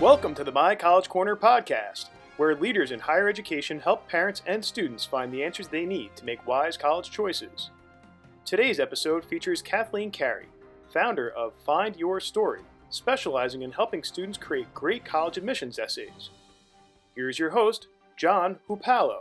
Welcome to the My College Corner podcast, where leaders in higher education help parents and students find the answers they need to make wise college choices. Today's episode features Kathleen Carey, founder of Find Your Story, specializing in helping students create great college admissions essays. Here's your host, John Hupalo.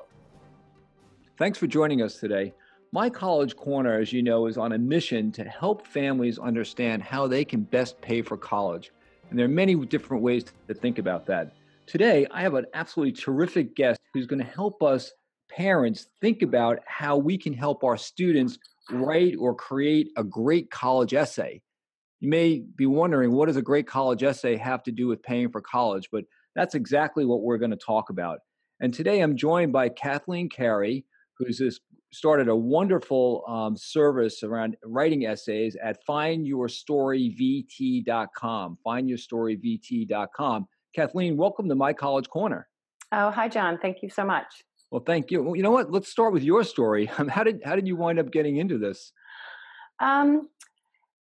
Thanks for joining us today. My College Corner, as you know, is on a mission to help families understand how they can best pay for college. And there are many different ways to think about that. Today, I have an absolutely terrific guest who's going to help us parents think about how we can help our students write or create a great college essay. You may be wondering, what does a great college essay have to do with paying for college? But that's exactly what we're going to talk about. And today I'm joined by Kathleen Carey, who's this, started a wonderful um, service around writing essays at findyourstoryvt.com. Findyourstoryvt.com. Kathleen, welcome to My College Corner. Oh, hi, John. Thank you so much. Well, thank you. Well, you know what? Let's start with your story. How did how did you wind up getting into this? Um,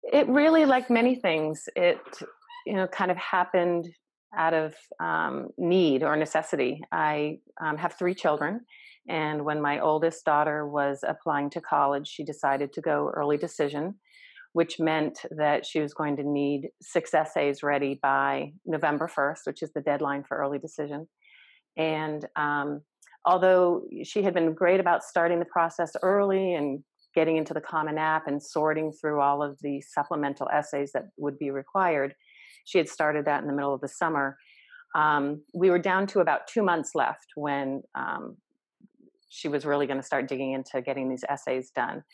it really, like many things, it you know kind of happened out of um, need or necessity. I um, have three children, and when my oldest daughter was applying to college, she decided to go early decision, which meant that she was going to need six essays ready by November 1st, which is the deadline for early decision. And um, although she had been great about starting the process early and getting into the Common App and sorting through all of the supplemental essays that would be required, she had started that in the middle of the summer. Um, we were down to about two months left when um, she was really going to start digging into getting these essays done.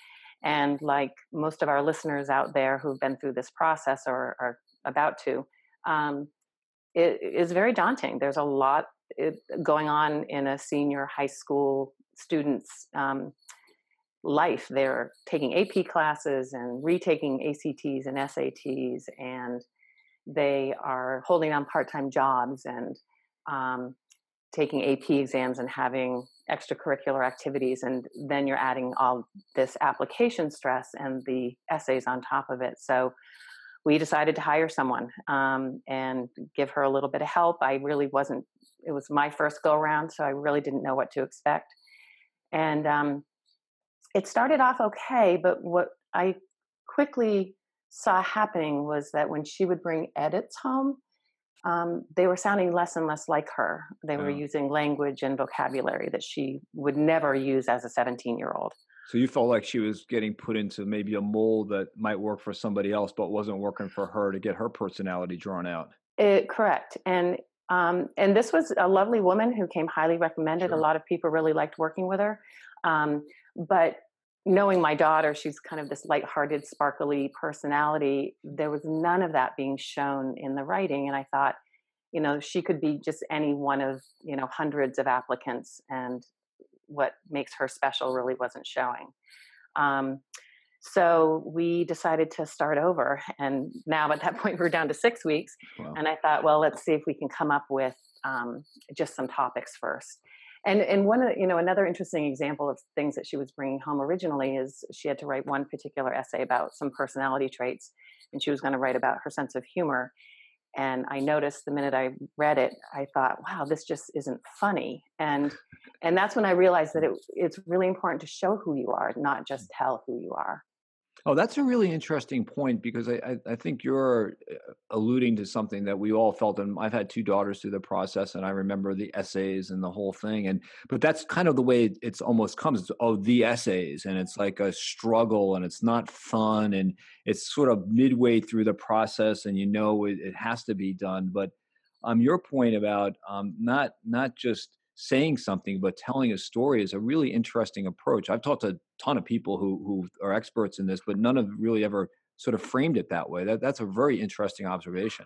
And like most of our listeners out there who've been through this process or are about to, um, it is very daunting. There's a lot going on in a senior high school student's um, life. They're taking AP classes and retaking ACTs and SATs, and they are holding on part time jobs and um, taking AP exams and having extracurricular activities. And then you're adding all this application stress and the essays on top of it. So we decided to hire someone um, and give her a little bit of help. I really wasn't, it was my first go around, so I really didn't know what to expect. And um, it started off okay, but what I quickly saw happening was that when she would bring edits home, um, they were sounding less and less like her. They were using language and vocabulary that she would never use as a 17 year old. So you felt like she was getting put into maybe a mold that might work for somebody else, but wasn't working for her to get her personality drawn out. It, correct. And um, and this was a lovely woman who came highly recommended. Sure. A lot of people really liked working with her. Um, but knowing my daughter, she's kind of this light-hearted, sparkly personality. There was none of that being shown in the writing, and I thought, you know, she could be just any one of you know hundreds of applicants, and what makes her special really wasn't showing. Um, so we decided to start over, and now at that point we're down to six weeks. Wow. And I thought, well, let's see if we can come up with um, just some topics first. And and one of you know another interesting example of things that she was bringing home originally is she had to write one particular essay about some personality traits, and she was going to write about her sense of humor. And I noticed the minute I read it, I thought, "Wow, this just isn't funny." And and that's when I realized that it, it's really important to show who you are, not just tell who you are. Oh, that's a really interesting point because I, I, I, think you're uh, alluding to something that we all felt, and I've had two daughters through the process, and I remember the essays and the whole thing. And but that's kind of the way it's almost comes. oh, the essays, and it's like a struggle, and it's not fun, and it's sort of midway through the process, and you know it, it has to be done. But um, your point about um, not not just saying something but telling a story is a really interesting approach. I've talked to a ton of people who who are experts in this, but none have really ever sort of framed it that way. That that's a very interesting observation.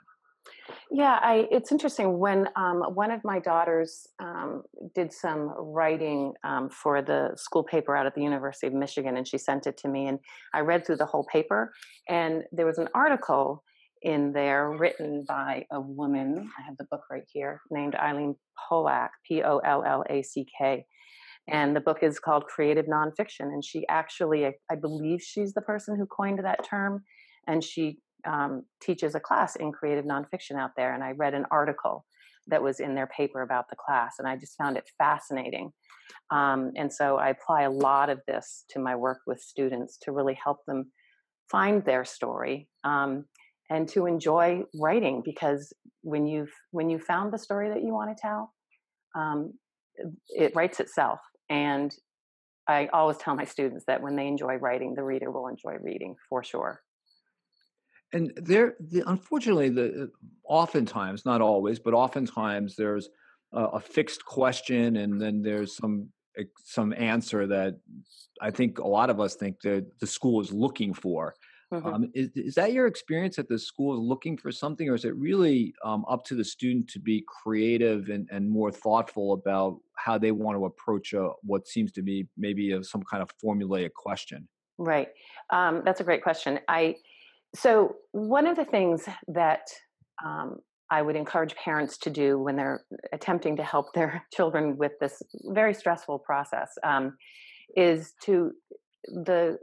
Yeah, I, it's interesting. When um, one of my daughters um, did some writing um, for the school paper out at the University of Michigan, and she sent it to me, and I read through the whole paper, and there was an article in there written by a woman. I have the book right here, named Eileen Pollack, P O L L A C K. And the book is called Creative Nonfiction. And she actually, I, I, believe she's the person who coined that term. And she um, teaches a class in creative nonfiction out there, and I read an article that was in their paper about the class, and I just found it fascinating. Um, and so I apply a lot of this to my work with students to really help them find their story um, and to enjoy writing because when you've when you found the story that you want to tell, um, it writes itself. And I always tell my students that when they enjoy writing, the reader will enjoy reading for sure and there the, unfortunately the oftentimes not always but oftentimes there's a, a, fixed question and then there's some some answer that i think a lot of us think that the school is looking for mm-hmm. um, is, is, that your experience that the school is looking for something or is it really um, up to the student to be creative and, and more thoughtful about how they want to approach a, what seems to be maybe a, some kind of formulaic question? Right. Um, that's a great question. I so, one of the things that um, I would encourage parents to do when they're attempting to help their children with this very stressful process um, is to the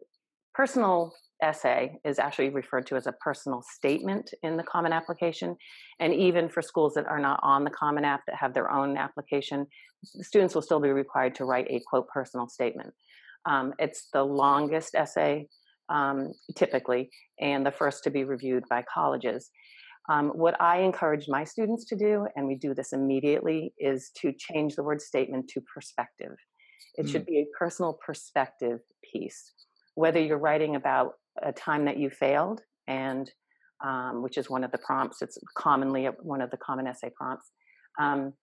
personal essay is actually referred to as a personal statement in the Common Application. And even for schools that are not on the Common App that have their own application, students will still be required to write a quote personal statement. Um, it's the longest essay um, typically, and the first to be reviewed by colleges. Um, what I encourage my students to do, and we do this immediately, is to change the word statement to perspective. It mm. should be a personal perspective piece. Whether you're writing about a time that you failed, and um, which is one of the prompts, it's commonly one of the common essay prompts. Um,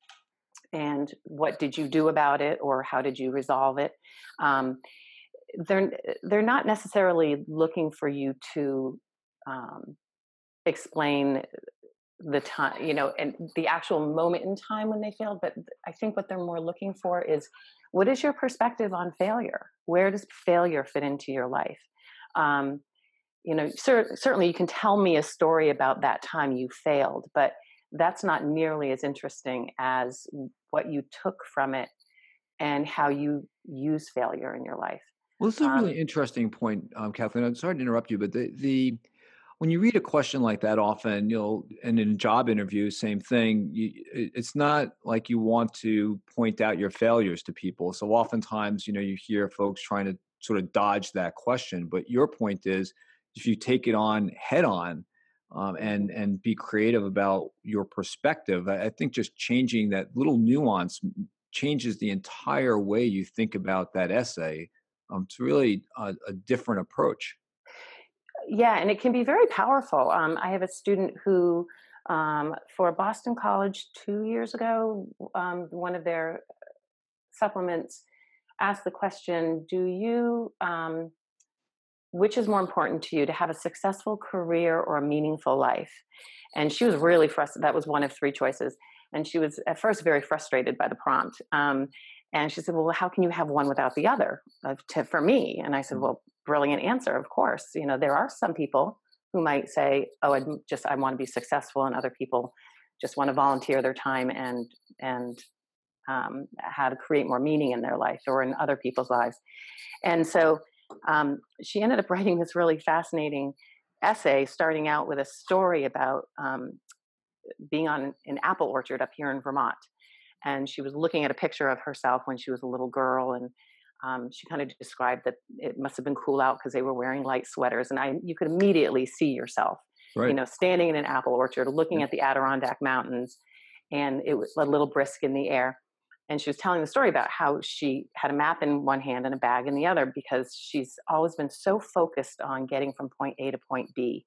and what did you do about it, or how did you resolve it? Um, they're they're not necessarily looking for you to um, explain the time you know and the actual moment in time when they failed but i think what they're more looking for is what is your perspective on failure where does failure fit into your life um, you know cer- certainly you can tell me a story about that time you failed but that's not nearly as interesting as what you took from it and how you use failure in your life well, this is a really um, interesting point, um, Kathleen. I'm sorry to interrupt you, but the the when you read a question like that, often you'll and in job interviews, same thing. You, it's not like you want to point out your failures to people. So oftentimes, you know, you hear folks trying to sort of dodge that question. But your point is, if you take it on head on um, and and be creative about your perspective, I, I think just changing that little nuance changes the entire way you think about that essay um, it's really a, a, different approach. Yeah, and it can be very powerful. Um, I have a student who, um, for Boston College two years ago, um, one of their supplements asked the question Do you, um, which is more important to you, to have a successful career or a meaningful life? And she was really frustrated. That was one of three choices and she was at first very frustrated by the prompt. Um, and she said, Well, how can you have one without the other uh, to, for me? And I said, mm. Well, brilliant answer, of course. You know, there are some people who might say, Oh, I just, I want to be successful. And other people just want to volunteer their time and, and, um, how to create more meaning in their life or in other people's lives. And so um, she ended up writing this really fascinating essay, starting out with a story about um, being on an apple orchard up here in Vermont and she was looking at a picture of herself when she was a little girl and um, she kind of described that it must have been cool out because they were wearing light sweaters and i you could immediately see yourself right. you know standing in an apple orchard looking yeah. at the adirondack mountains and it was a little brisk in the air and she was telling the story about how she had a map in one hand and a bag in the other because she's always been so focused on getting from point a to point b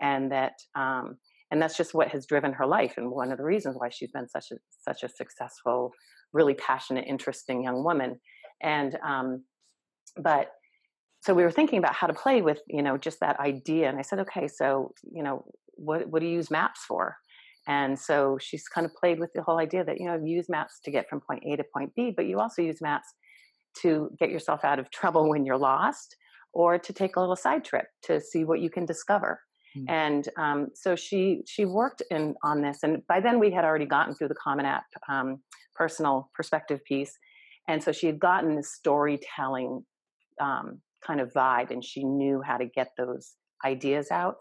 and that um, and that's just what has driven her life and one of the reasons why she's been such a such a successful really passionate interesting young woman. And um, but so we were thinking about how to play with you know just that idea and i said okay so you know what what do you use maps for and so she's kind of played with the whole idea that you know use maps to get from point a to point b but you also use maps to get yourself out of trouble when you're lost or to take a little side trip to see what you can discover Mm. And um, so she she worked in on this, and by then we had already gotten through the Common App um, personal perspective piece, and so she had gotten this storytelling um, kind of vibe, and she knew how to get those ideas out.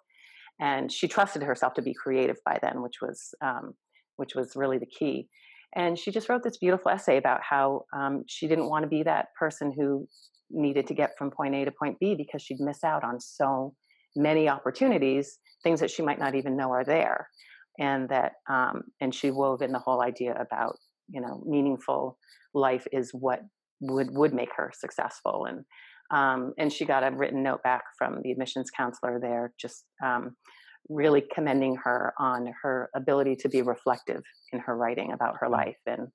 And she trusted herself to be creative by then, which was um, which was really the key. And she just wrote this beautiful essay about how um, she didn't want to be that person who needed to get from point A to point B because she'd miss out on so many opportunities, things that she might not even know are there. And that, um, and she wove in the whole idea about, you know, meaningful life is what would would make her successful. And um, and she got a written note back from the admissions counselor there, just um, really commending her on her ability to be reflective in her writing about her mm. life and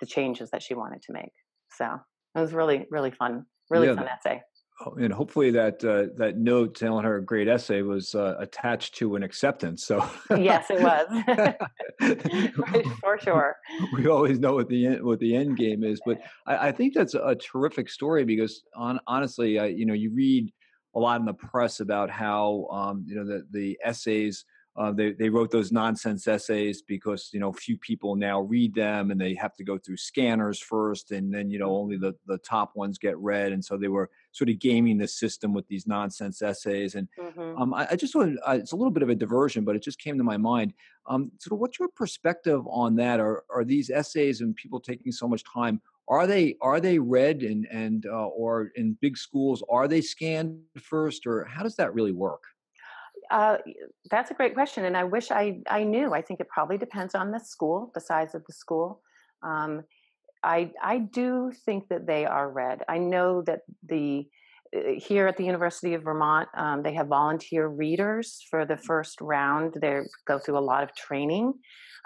the changes that she wanted to make. So it was really, really fun, really yeah, fun essay. And hopefully that uh, that note telling her a great essay was uh, attached to an acceptance. So yes, it was for sure. We always know what the end, what the end game is, but I, I think that's a terrific story because on, honestly, you know, you read a lot in the press about how um, you know the the essays uh, they they wrote those nonsense essays because you know few people now read them and they have to go through scanners first and then you know only the the top ones get read. And so they were sort of gaming the system with these nonsense essays. And mm-hmm. um, I, I, just want uh, it's a little bit of a diversion but it just came to my mind. Um, of what's your perspective on that? Are are these essays and people taking so much time are they are they read and and uh, or in big schools are they scanned first or how does that really work uh, that's a great question and i wish i i knew i think it probably depends on the school the size of the school um, i i do think that they are read i know that the uh, here at the University of Vermont, um, they have volunteer readers for the first round. They go through a lot of training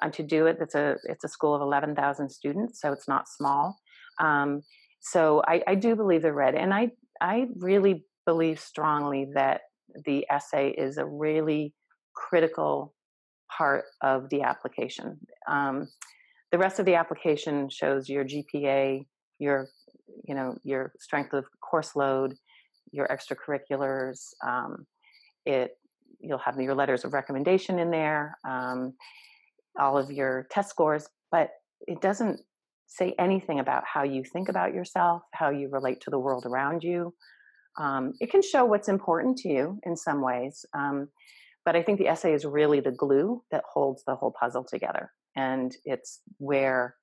um, to do it. It's a it's a school of eleven thousand students, so it's not small. Um, so I, I do believe they're read, and I I really believe strongly that the essay is a really critical part of the application. Um, the rest of the application shows your GPA, your you know your strength of course load, your extracurriculars. Um, it you'll have your letters of recommendation in there, um, all of your test scores, but it doesn't say anything about how you think about yourself, how you relate to the world around you. Um, it can show what's important to you in some ways, um, but I think the essay is really the glue that holds the whole puzzle together. And it's where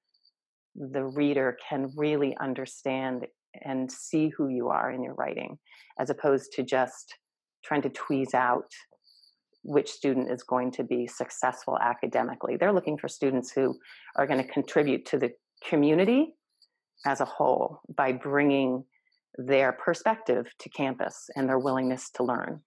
the reader can really understand and see who you are in your writing, as opposed to just trying to tweeze out which student is going to be successful academically. They're looking for students who are going to contribute to the community as a whole by bringing their perspective to campus and their willingness to learn.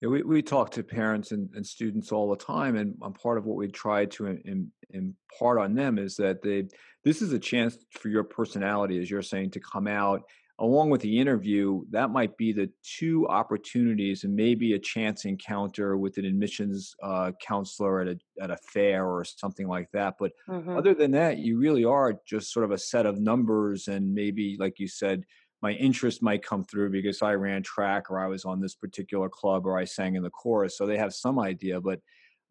Yeah, we, we talk to parents and, and students all the time, and part of what we try to in, impart on them is that they this is a chance for your personality, as you're saying, to come out along with the interview, that might be the two opportunities and maybe a chance encounter with an admissions uh, counselor at a, at a fair or something like that. But mm-hmm. other than that, you really are just sort of a set of numbers and maybe, like you said, my interest might come through because I ran track or I was on this particular club or I sang in the chorus. So they have some idea, but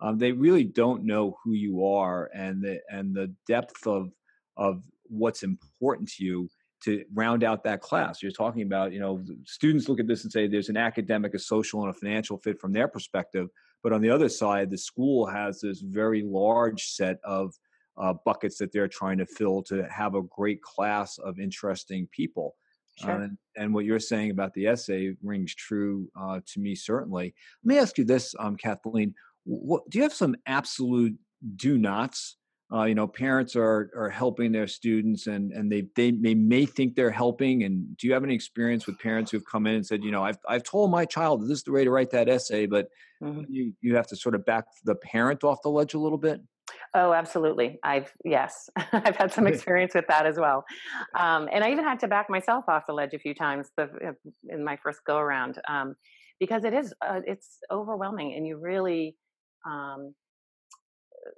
um, they really don't know who you are and the and the depth of of what's important to you to round out that class. You're talking about, you know, students look at this and say there's an academic, a social, and a financial fit from their perspective. But on the other side, the school has this very large set of uh, buckets that they're trying to fill to have a great class of interesting people. Sure. Uh, and what you're saying about the essay rings true uh, to me, certainly. Let me ask you this, um, Kathleen. What, do you have some absolute do nots uh, you know parents are are helping their students and and they, they they may think they're helping and do you have any experience with parents who've come in and said you know i've, I've told my child this is the way to write that essay but mm-hmm. you you have to sort of back the parent off the ledge a little bit Oh, absolutely. I've yes, I've had some experience with that as well, um, and I even had to back myself off the ledge a few times the, uh, in my first go around um, because it is uh, it's overwhelming, and you really um,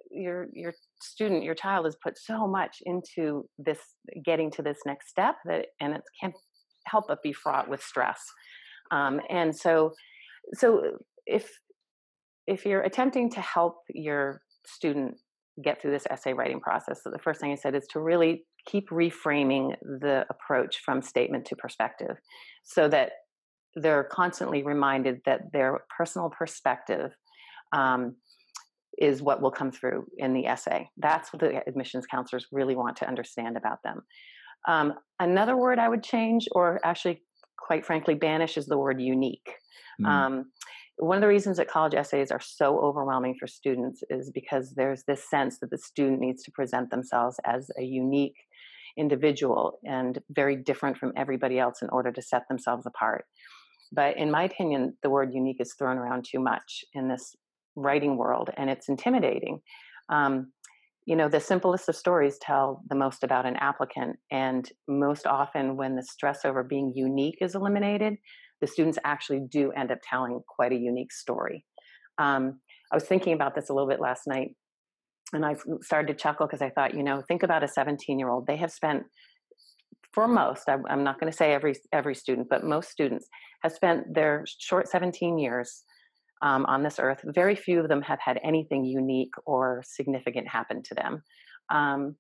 your your student your child has put so much into this getting to this next step that and it can't help but be fraught with stress. Um, and so so if if you're attempting to help your student get through this essay writing process so the first thing i said is to really keep reframing the approach from statement to perspective so that they're constantly reminded that their personal perspective um, is what will come through in the essay. That's what the admissions counselors really want to understand about them. Um, another word I would change, or actually, quite frankly, banish, is the word unique. Mm. Um, one of the reasons that college essays are so overwhelming for students is because there's this sense that the student needs to present themselves as a unique individual and very different from everybody else in order to set themselves apart. But in my opinion, the word unique is thrown around too much in this writing world and it's intimidating. Um, you know, the simplest of stories tell the most about an applicant. And most often, when the stress over being unique is eliminated, the students actually do end up telling quite a unique story. Um, I was thinking about this a little bit last night and I started to chuckle because I thought, you know, think about a 17 year old. They have spent, for most, I'm not going to say every every student, but most students have spent their short 17 years um, on this earth. Very few of them have had anything unique or significant happen to them, um,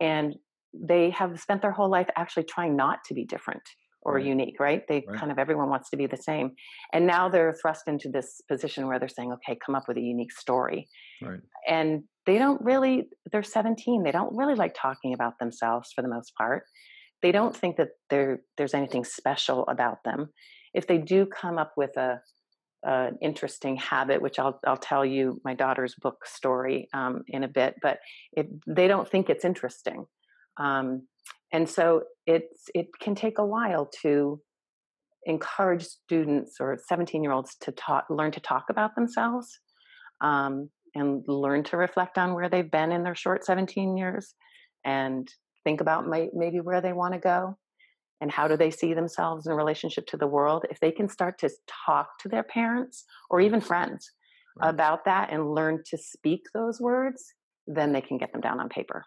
and they have spent their whole life actually trying not to be different or right. unique, right? They right. kind of everyone wants to be the same. And now they're thrust into this position where they're saying, okay, come up with a unique story. Right. And they don't really, they're 17. They don't really like talking about themselves for the most part. They don't think that there's anything special about them. If they do come up with a an interesting habit, which I'll I'll tell you my daughter's book story um, in a bit, but it, they don't think it's interesting. Um, and so it's it can take a while to encourage students or 17 year olds to talk learn to talk about themselves um, and learn to reflect on where they've been in their short 17 years and think about my, maybe where they want to go and how do they see themselves in relationship to the world. If they can start to talk to their parents or even friends right. about that and learn to speak those words then they can get them down on paper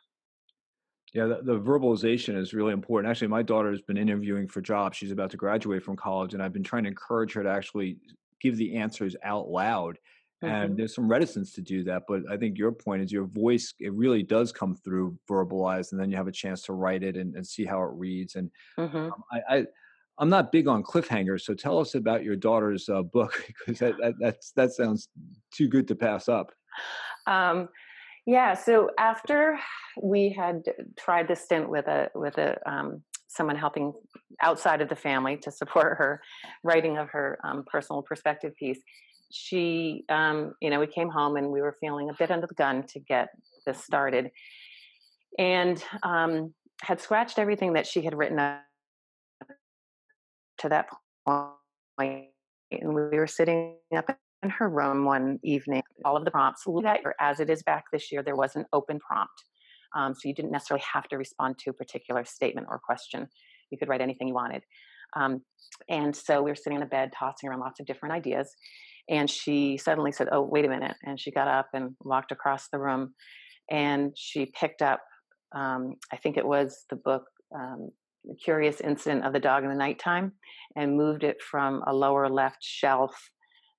yeah, the, the, verbalization is really important. Actually, my daughter has been interviewing for jobs. She's about to graduate from college, and I've been trying to encourage her to actually give the answers out loud. Mm-hmm. And there's some reticence to do that, but I think your point is your voice. It really does come through verbalized, and then you have a chance to write it and, and see how it reads. And mm-hmm. um, I, I, am not big on cliffhangers, so tell us about your daughter's uh, book because that, that that's that sounds too good to pass up. Um, yeah. So after we had tried the stint with a with a um, someone helping outside of the family to support her writing of her um, personal perspective piece, she, um, you know, we came home and we were feeling a bit under the gun to get this started, and um, had scratched everything that she had written up to that point, and we were sitting up in her room one evening, all of the prompts, as it is back this year, there was an open prompt. Um, so you didn't necessarily have to respond to a particular statement or question. You could write anything you wanted. Um, and so we were sitting in the bed, tossing around lots of different ideas. And she suddenly said, Oh, wait a minute. And she got up and walked across the room and she picked up, um, I think it was the book, um, Curious Incident of the Dog in the Nighttime, and moved it from a lower left shelf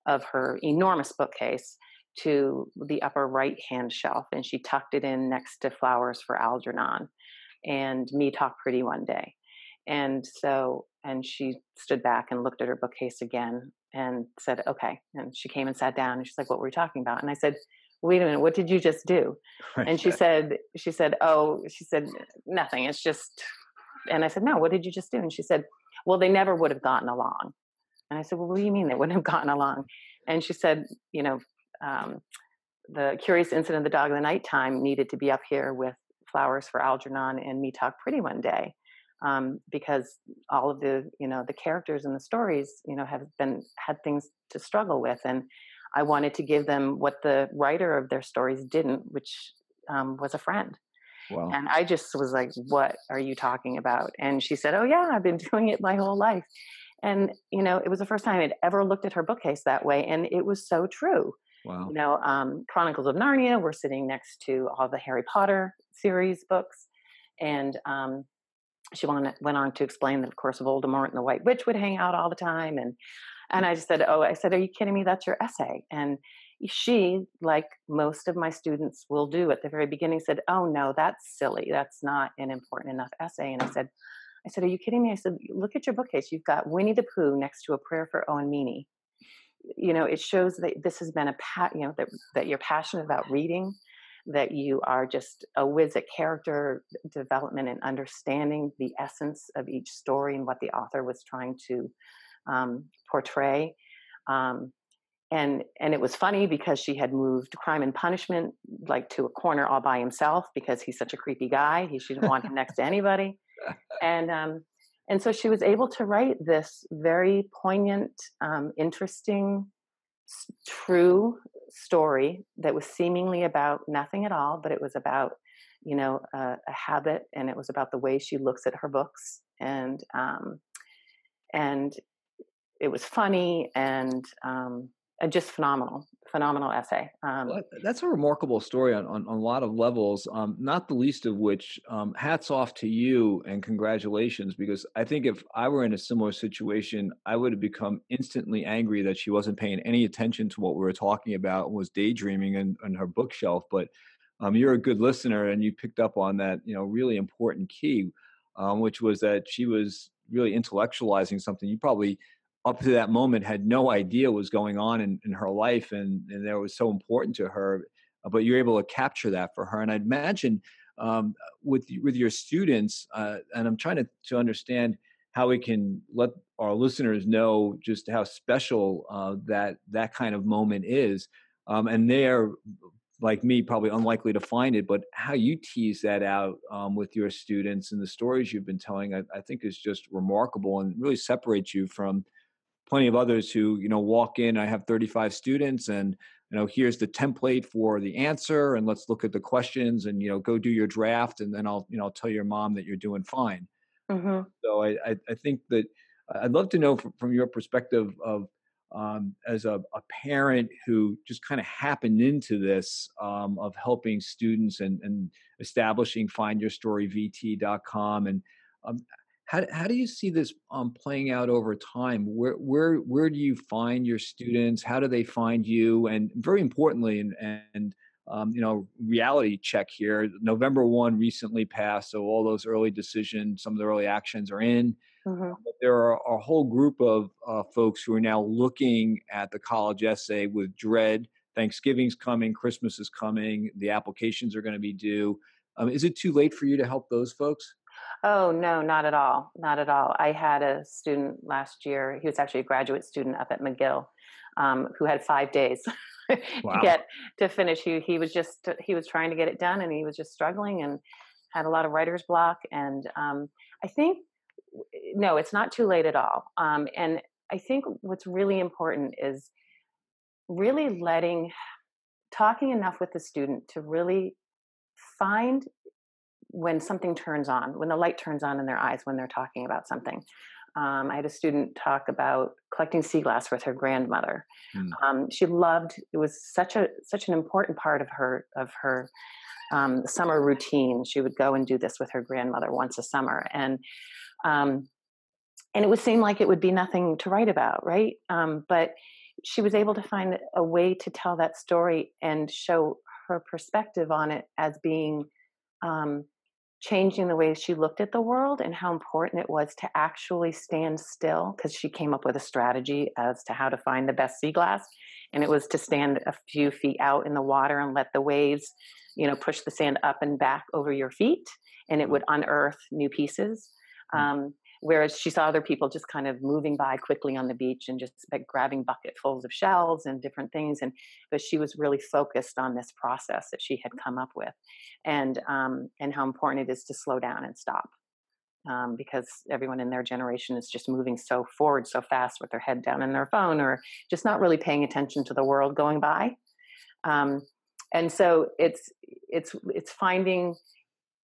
of her enormous bookcase to the upper right hand shelf and she tucked it in next to flowers for algernon and me talk pretty one day. And so and she stood back and looked at her bookcase again and said okay. And she came and sat down and she's like what were we talking about? And i said wait a minute what did you just do? And she said she said oh she said nothing it's just and i said no what did you just do? And she said well they never would have gotten along and I said, Well, what do you mean they wouldn't have gotten along? And she said, You know, um, the curious incident of the dog in the nighttime needed to be up here with flowers for Algernon and me talk pretty one day. Um, because all of the you know the characters in the stories you know have been had things to struggle with and i wanted to give them what the writer of their stories didn't which um, was a friend wow. and i just was like what are you talking about and she said oh yeah i've been doing it my whole life and, you know, it was the first time I'd ever looked at her bookcase that way. And it was so true. Wow. You know, um, Chronicles of Narnia were sitting next to all the Harry Potter series books. And um, she went, went on to explain that, of course, Voldemort and the White Witch would hang out all the time. And, and I just said, Oh, I said, Are you kidding me? That's your essay. And she, like most of my students will do at the very beginning, said, Oh, no, that's silly. That's not an important enough essay. And I said, I said, Are you kidding me? I said, Look at your bookcase. You've got Winnie the Pooh next to a prayer for Owen Meany. you know it shows that this has been a pat you know that that you're passionate about reading that you are just a whiz at character development and understanding the essence of each story and what the author was trying to um, portray um, and and it was funny because she had moved crime and punishment like to a corner all by himself because he's such a creepy guy he she didn't want him next to anybody and um and so she was able to write this very poignant um, interesting true story that was seemingly about nothing at all but it was about you know a, a habit and it was about the way she looks at her books and um and it was funny and um just phenomenal, phenomenal essay. Um, well, that's a remarkable story on, on, on a lot of levels, um, not the least of which, um, hats off to you and congratulations, because I think if I were in a similar situation, I would have become instantly angry that she wasn't paying any attention to what we were talking about, was daydreaming on, on her bookshelf. But um, you're a good listener and you picked up on that, you know, really important key, um, which was that she was really intellectualizing something you probably up to that moment had no idea what was going on in, in her life and, and that was so important to her uh, but you're able to capture that for her. And i'd imagine um, with with your students uh, and i'm trying to, to understand how we can let our listeners know just how special uh, that that kind of moment is um, and they're like me probably unlikely to find it but how you tease that out um, with your students and the stories you've been telling I, I think is just remarkable and really separates you from plenty of others who you know walk in i have 35 students and you know here's the template for the answer and let's look at the questions and you know go do your draft and then i'll you know I'll tell your mom that you're doing fine mm-hmm. so I, I, I think that i'd love to know from, from your perspective of um, as a, a, parent who just kind of happened into this um, of helping students and, and establishing findyourstoryvt.com and um, how, how do you see this um, playing out over time? Where where where do you find your students? How do they find you? And very importantly, and and um, you know, reality check here. November one recently passed, so all those early decisions, some of the early actions are in. Mm-hmm. But there are a whole group of uh, folks who are now looking at the college essay with dread. Thanksgiving's coming, Christmas is coming, the applications are going to be due. Um, is it too late for you to help those folks? Oh, no, not at all. Not at all. I had a student last year, he was actually a graduate student up at McGill, um, who had five days wow. to get to finish. He, he was just, he was trying to get it done and he was just struggling and had a lot of writer's block. And um, I think, no, it's not too late at all. Um, and I think what's really important is really letting, talking enough with the student to really find when something turns on, when the light turns on in their eyes when they're talking about something. Um, I had a student talk about collecting sea glass with her grandmother. Mm. Um, she loved it was such a such an important part of her of her um, summer routine. She would go and do this with her grandmother once a summer, and um, and it would seem like it would be nothing to write about, right? Um, but she was able to find a way to tell that story and show her perspective on it as being um, changing the way she looked at the world and how important it was to actually stand still because she came up with a strategy as to how to find the best sea glass and it was to stand a few feet out in the water and let the waves you know push the sand up and back over your feet and it mm. would unearth new pieces mm. um, Whereas she saw other people just kind of moving by quickly on the beach and just like grabbing bucketfuls of shells and different things. And but she was really focused on this process that she had come up with, and um, and how important it is to slow down and stop. Um, because everyone in their generation is just moving so forward so fast with their head down in their phone or just not really paying attention to the world going by. Um, and so it's it's it's finding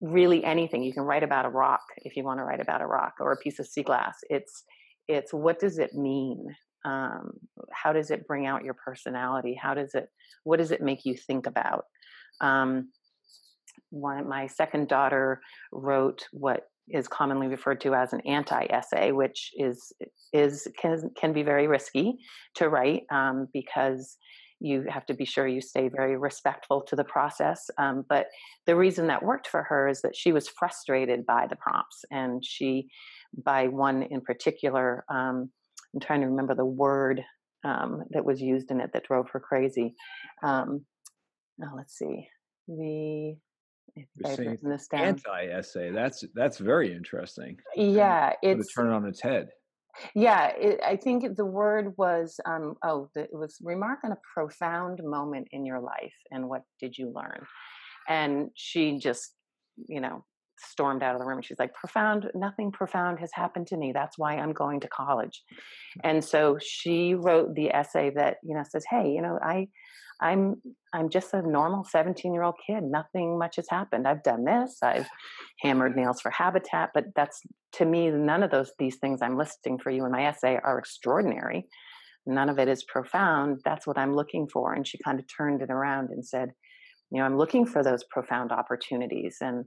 really anything. You can write about a rock if you want to write about a rock or a piece of sea glass. It's it's what does it mean? Um, how does it bring out your personality? How does it? What does it make you think about? Um, one, my second daughter wrote what is commonly referred to as an anti-essay, which is is can can be very risky to write um, because you have to be sure you stay very respectful to the process. Um, but the reason that worked for her is that she was frustrated by the prompts, and she, by one in particular, um, I'm trying to remember the word. um, that was used in it that drove her crazy. Um, now let's see the anti-essay. That's that's very interesting. Yeah, it's turn it on its head. Yeah, it, I think the word was um, oh, the, it was remark on a profound moment in your life, and what did you learn? And she just, you know, stormed out of the room. She's like, profound, nothing profound has happened to me. That's why I'm going to college. And so she wrote the essay that, you know, says, hey, you know, I, I'm, I'm just a normal 17 year old kid. Nothing much has happened. I've done this. I've hammered nails for habitat, but that's to me, none of those, these things I'm listing for you in my essay are extraordinary. None of it is profound. That's what I'm looking for. And she kind of turned it around and said, you know, I'm looking for those profound opportunities. And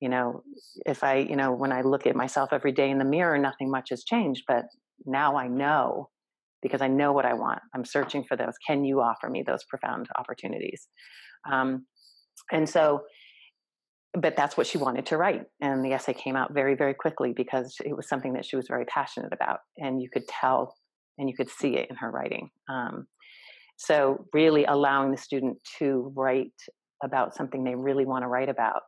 you know if i you know when i look at myself every day in the mirror nothing much has changed but now i know because i know what i want. I'm searching for those can you offer me those profound opportunities? Um, and so but that's what she wanted to write and the essay came out very very quickly because it was something that she was very passionate about and you could tell and you could see it in her writing. Um, so really allowing the student to write about something they really want to write about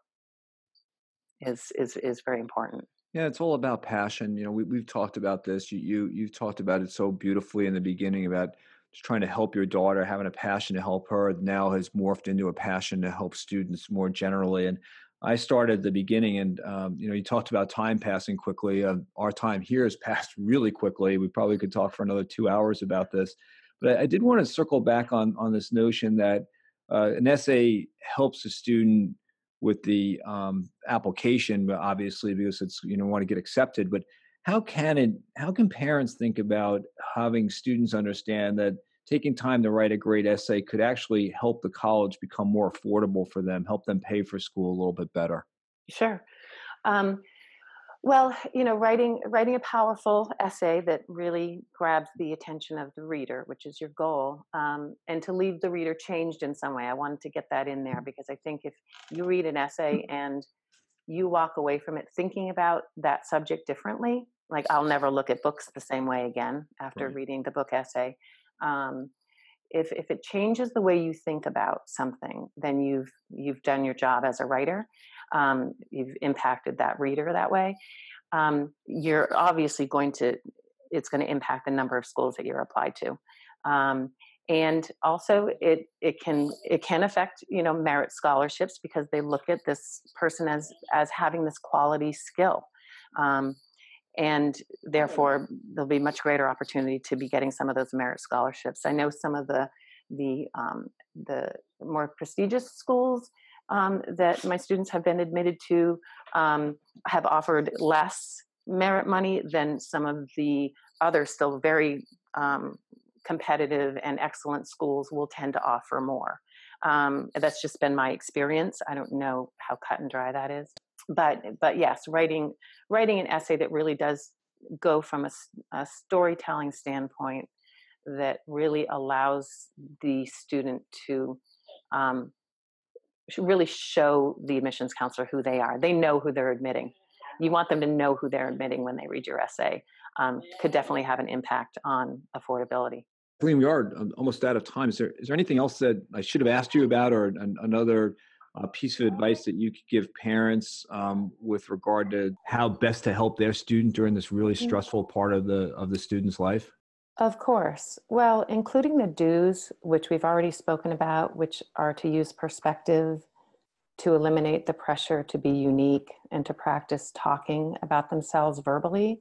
is is is very important. Yeah, it's all about passion. You know, we we've talked about this. You you you've talked about it so beautifully in the beginning about just trying to help your daughter, having a passion to help her. Now has morphed into a passion to help students more generally. And I started at the beginning, and um, you know, you talked about time passing quickly. Uh, our time here has passed really quickly. We probably could talk for another two hours about this, but I, I did want to circle back on on this notion that uh, an essay helps a student with the um, application, obviously because it's you know want to get accepted. But how can it? How can parents think about having students understand that taking time to write a great essay could actually help the college become more affordable for them, help them pay for school a little bit better? Sure. Um, well, you know, writing writing a powerful essay that really grabs the attention of the reader, which is your goal, um, and to leave the reader changed in some way. I wanted to get that in there because I think if you read an essay and you walk away from it thinking about that subject differently, like I'll never look at books the same way again after right. reading the book essay. Um, if if it changes the way you think about something, then you've you've done your job as a writer um, you've impacted that reader that way um, you're obviously going to it's going to impact the number of schools that you're applied to. Um, and also it it can it can affect you know merit scholarships because they look at this person as as having this quality skill. Um, and therefore there'll be much greater opportunity to be getting some of those merit scholarships. I know some of the the um, the more prestigious schools um, that my students have been admitted to um, have offered less merit money than some of the other still very um, competitive and excellent schools will tend to offer more. Um, that's just been my experience. I don't know how cut and dry that is, but but yes, writing writing an essay that really does go from a, a storytelling standpoint that really allows the student to um, really show the admissions counselor who they are. They know who they're admitting. You want them to know who they're admitting when they read your essay. Um, could definitely have an impact on affordability. Colleen, we are um, almost out of time. Is there is there anything else that I should have asked you about, or an, another uh, piece of advice that you could give parents um, with regard to how best to help their student during this really mm. stressful part of the of the student's life? Of course. Well, including the do's, which we've already spoken about, which are to use perspective, to eliminate the pressure to be unique, and to practice talking about themselves verbally.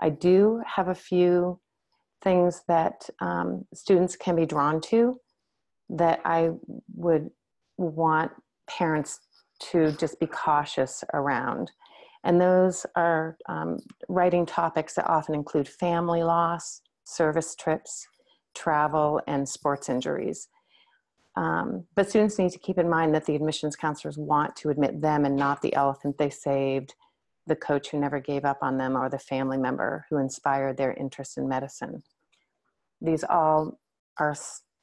I do have a few things that um, students can be drawn to that I would want parents to just be cautious around. And those are um, writing topics that often include family loss, service trips, travel, and sports injuries. Um, but students need to keep in mind that the admissions counselors want to admit them and not the elephant they saved, the coach who never gave up on them, or the family member who inspired their interest in medicine. These all are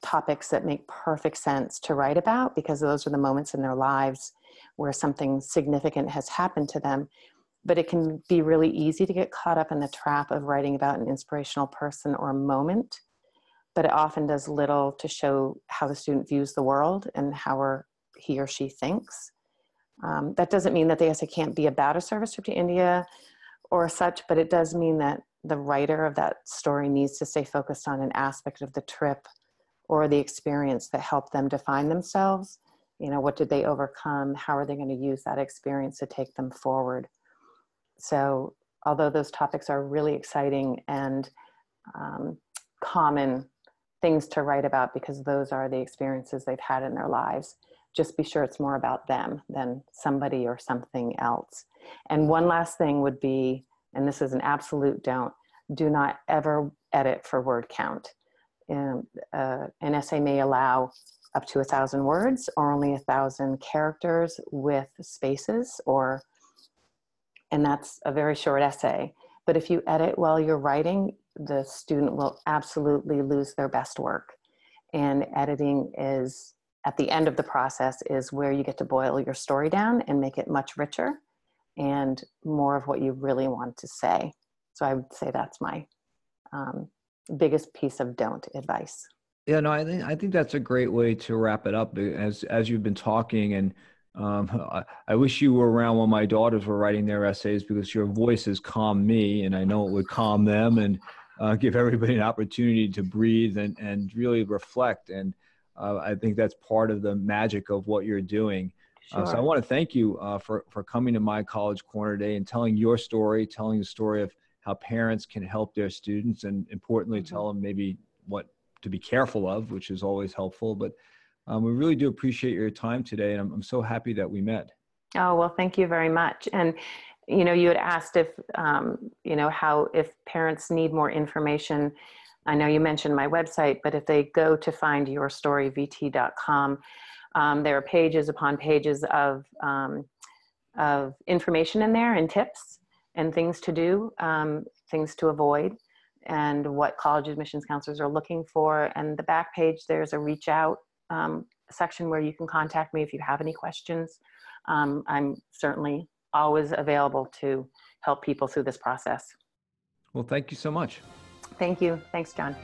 topics that make perfect sense to write about because those are the moments in their lives where something significant has happened to them but it can be really easy to get caught up in the trap of writing about an inspirational person or moment but it often does little to show how the student views the world and how he or she thinks. Um, that doesn't mean that the essay can't be about a service trip to India or such, but it does mean that the writer of that story needs to stay focused on an aspect of the trip or the experience that helped them define themselves. You know, what did they overcome? How are they going to use that experience to take them forward? So, although those topics are really exciting and um, common things to write about because those are the experiences they've had in their lives, just be sure it's more about them than somebody or something else. And one last thing would be, and this is an absolute don't, do not ever edit for word count. Um, uh, an essay may allow up to a thousand words or only a thousand characters with spaces or and that's a very short essay but if you edit while you're writing the student will absolutely lose their best work and editing is at the end of the process is where you get to boil your story down and make it much richer and more of what you really want to say. So I would say that's my um, biggest piece of don't advice. Yeah, no, I think I think that's a great way to wrap it up. As as you've been talking, and um, I, I, wish you were around when my daughters were writing their essays because your voice has calmed me, and I know it would calm them and uh, give everybody an opportunity to breathe and and really reflect. And uh, I think that's part of the magic of what you're doing. Sure. Uh, so I want to thank you uh, for for coming to my college corner today and telling your story, telling the story of how parents can help their students, and importantly, mm-hmm. tell them maybe what to be careful of, which is always helpful. But um, we really do appreciate your time today, and I'm, I'm so happy that we met. Oh well, thank you very much. And you know, you had asked if um, you know how if parents need more information I know you mentioned my website, but if they go to findyourstoryvt.com, um, there are pages upon pages of, um, of information in there and tips and things to do, um, things to avoid, and what college admissions counselors are looking for. And the back page, there's a reach out um, section where you can contact me if you have any questions. Um, I'm certainly always available to help people through this process. Well, thank you so much. Thank you. Thanks, John.